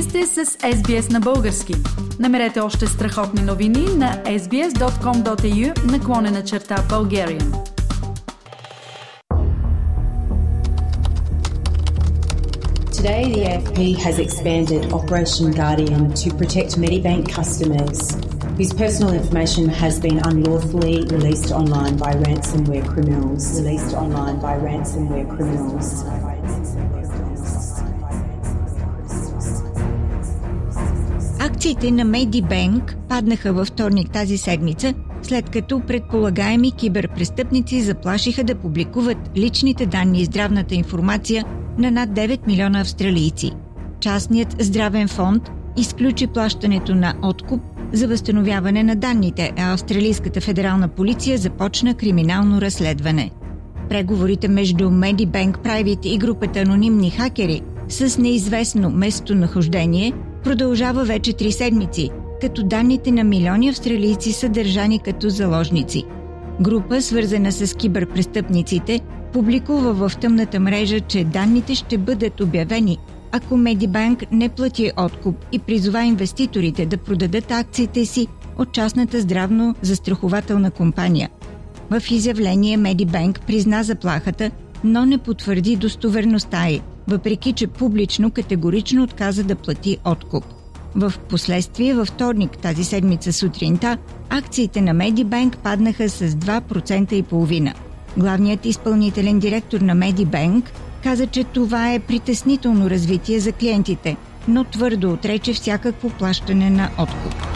Вие сте с SBS на български. Намерете още страхотни новини на sbs.com.au наклонена черта Bulgarian. Today, the AFP has expanded Operation Guardian to protect Medibank customers whose personal information has been unlawfully released online by ransomware criminals. Released online by ransomware criminals. Акциите на Medibank паднаха във вторник тази седмица, след като предполагаеми киберпрестъпници заплашиха да публикуват личните данни и здравната информация на над 9 милиона австралийци. Частният здравен фонд изключи плащането на откуп за възстановяване на данните, а Австралийската федерална полиция започна криминално разследване. Преговорите между Medibank Private и групата анонимни хакери с неизвестно местонахождение – продължава вече три седмици, като данните на милиони австралийци са държани като заложници. Група, свързана с киберпрестъпниците, публикува в тъмната мрежа, че данните ще бъдат обявени, ако Медибанк не плати откуп и призова инвеститорите да продадат акциите си от частната здравно застрахователна компания. В изявление Медибанк призна заплахата, но не потвърди достоверността й – въпреки че публично категорично отказа да плати откуп. В последствие, във вторник тази седмица сутринта, акциите на Медибанк паднаха с 2% и половина. Главният изпълнителен директор на Медибанк каза, че това е притеснително развитие за клиентите, но твърдо отрече всякакво плащане на откуп.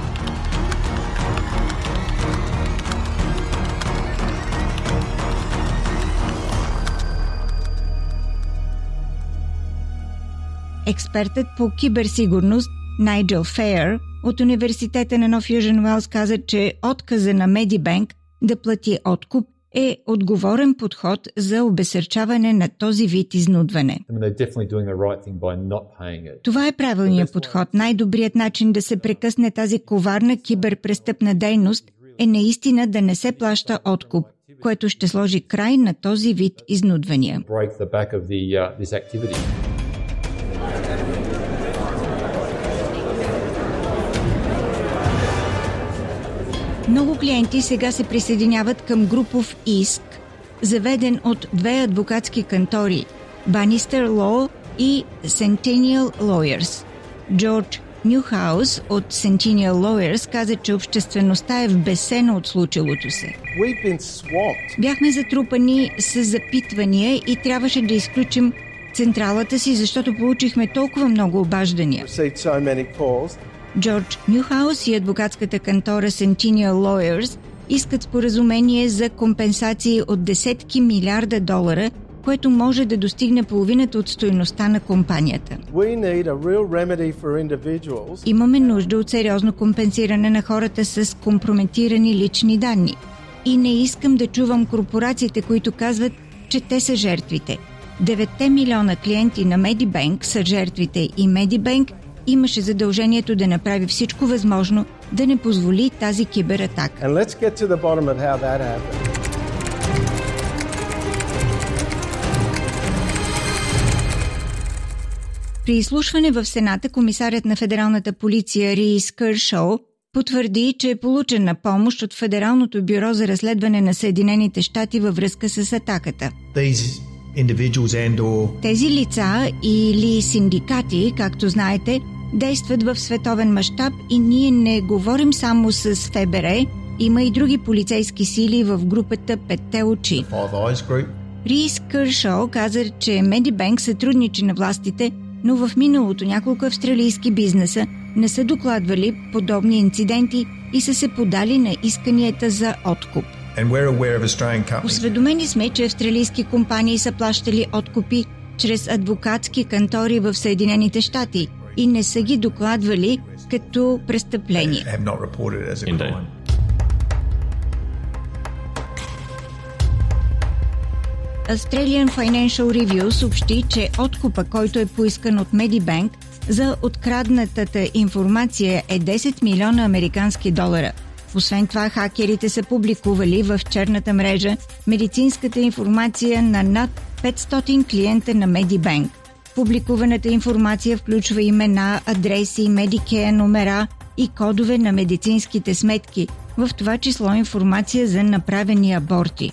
Експертът по киберсигурност Найджел Фейер от Университета на Нов Южен Уелс каза, че отказа на Медибанк да плати откуп е отговорен подход за обесърчаване на този вид изнудване. Това е правилният подход. Най-добрият начин да се прекъсне тази коварна киберпрестъпна дейност е наистина да не се плаща откуп, което ще сложи край на този вид изнудвания. Много клиенти сега се присъединяват към групов иск, заведен от две адвокатски кантори – Bannister Law и Centennial Lawyers. Джордж Нюхаус от Centennial Lawyers каза, че обществеността е вбесена от случилото се. Бяхме затрупани с запитвания и трябваше да изключим централата си, защото получихме толкова много обаждания. Джордж Нюхаус и адвокатската кантора Centennial Lawyers искат споразумение за компенсации от десетки милиарда долара, което може да достигне половината от стоеността на компанията. Имаме нужда от сериозно компенсиране на хората с компрометирани лични данни. И не искам да чувам корпорациите, които казват, че те са жертвите. 9 милиона клиенти на Medibank са жертвите и Medibank имаше задължението да направи всичко възможно да не позволи тази кибератака. При изслушване в Сената комисарят на федералната полиция Рис Кършоу потвърди, че е получена помощ от Федералното бюро за разследване на Съединените щати във връзка с атаката. Тези лица или синдикати, както знаете, действат в световен мащаб и ние не говорим само с ФБР, има и други полицейски сили в групата Петте очи. Рис Кършо каза, че Медибанк сътрудничи на властите, но в миналото няколко австралийски бизнеса не са докладвали подобни инциденти и са се подали на исканията за откуп. Осведомени сме, че австралийски компании са плащали откупи чрез адвокатски кантори в Съединените щати – и не са ги докладвали като престъпление. Australian Financial Review съобщи, че откупа, който е поискан от Medibank за откраднатата информация е 10 милиона американски долара. Освен това, хакерите са публикували в черната мрежа медицинската информация на над 500 клиента на Medibank – Публикуваната информация включва имена, адреси, медике, номера и кодове на медицинските сметки, в това число информация за направени аборти.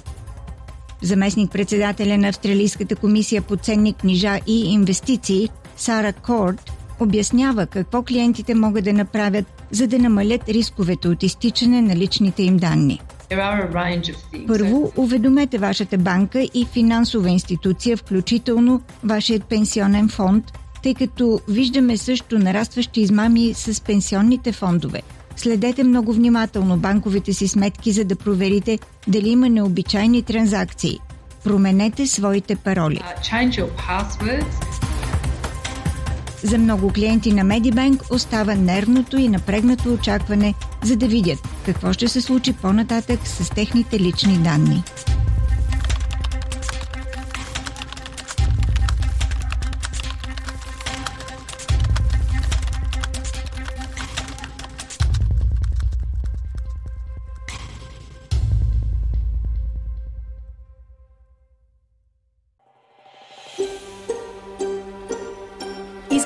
Заместник председателя на Австралийската комисия по ценни книжа и инвестиции Сара Корд обяснява какво клиентите могат да направят, за да намалят рисковете от изтичане на личните им данни. Първо, уведомете вашата банка и финансова институция, включително вашият пенсионен фонд, тъй като виждаме също нарастващи измами с пенсионните фондове. Следете много внимателно банковите си сметки, за да проверите дали има необичайни транзакции. Променете своите пароли. Uh, за много клиенти на Медибанк остава нервното и напрегнато очакване, за да видят какво ще се случи по-нататък с техните лични данни.